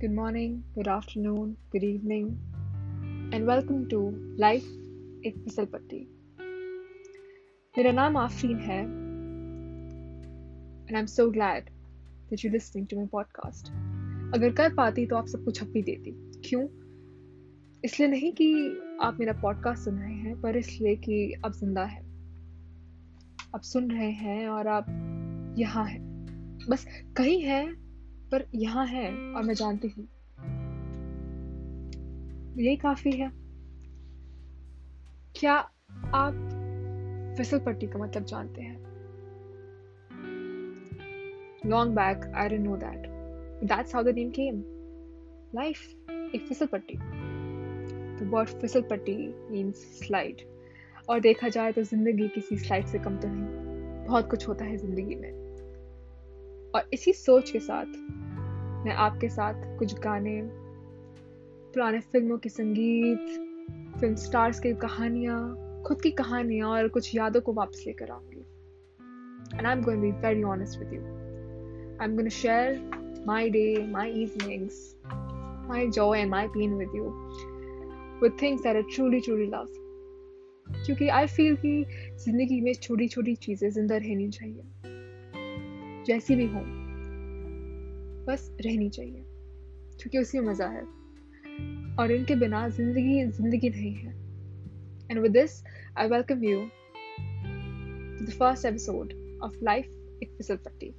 morning, good afternoon, good evening, and welcome to Life एक फिसल पट्टी मेरा नाम आफरीन है and I'm so glad that you're listening to my podcast. अगर कर पाती तो आप सबको छप्पी देती। क्यों? इसलिए नहीं कि आप मेरा पॉडकास्ट सुन रहे हैं पर इसलिए कि आप ज़िंदा हैं। आप सुन रहे हैं और आप यहाँ हैं। बस कहीं हैं पर यहाँ है और मैं जानती हूँ। यही काफ़ी है। क्या आप फिसल पट्टी का मतलब जानते हैं? Long back I didn't know that that's how the name came life एक फिसल पट्टी। तो वर्ड फिसल पट्टी मीन्स स्लाइड और देखा जाए तो ज़िंदगी किसी स्लाइड से कम तो नहीं। बहुत कुछ होता है ज़िंदगी में। और इसी सोच के साथ मैं आपके साथ कुछ गाने, पुराने फ़िल्मों के संगीत, फ़िल्म स्टार्स की कहानियाँ, खुद की कहानियाँ और कुछ यादों को वापस लेकर आऊँगी। And I am going be very honest with you I am going share my day my evenings my joy and my pain with you with things that are truly truly love क्योंकि I feel कि ज़िंदगी में छोटी छोटी चीज़ें ज़िंदा रहनी चाहिए। जैसी भी हो, बस रहनी चाहिए, क्योंकि उसमें मज़ा है। और इनके बिना ज़िंदगी ज़िंदगी नहीं है। And with this I welcome you the first episode of life एक फिसल पट्टी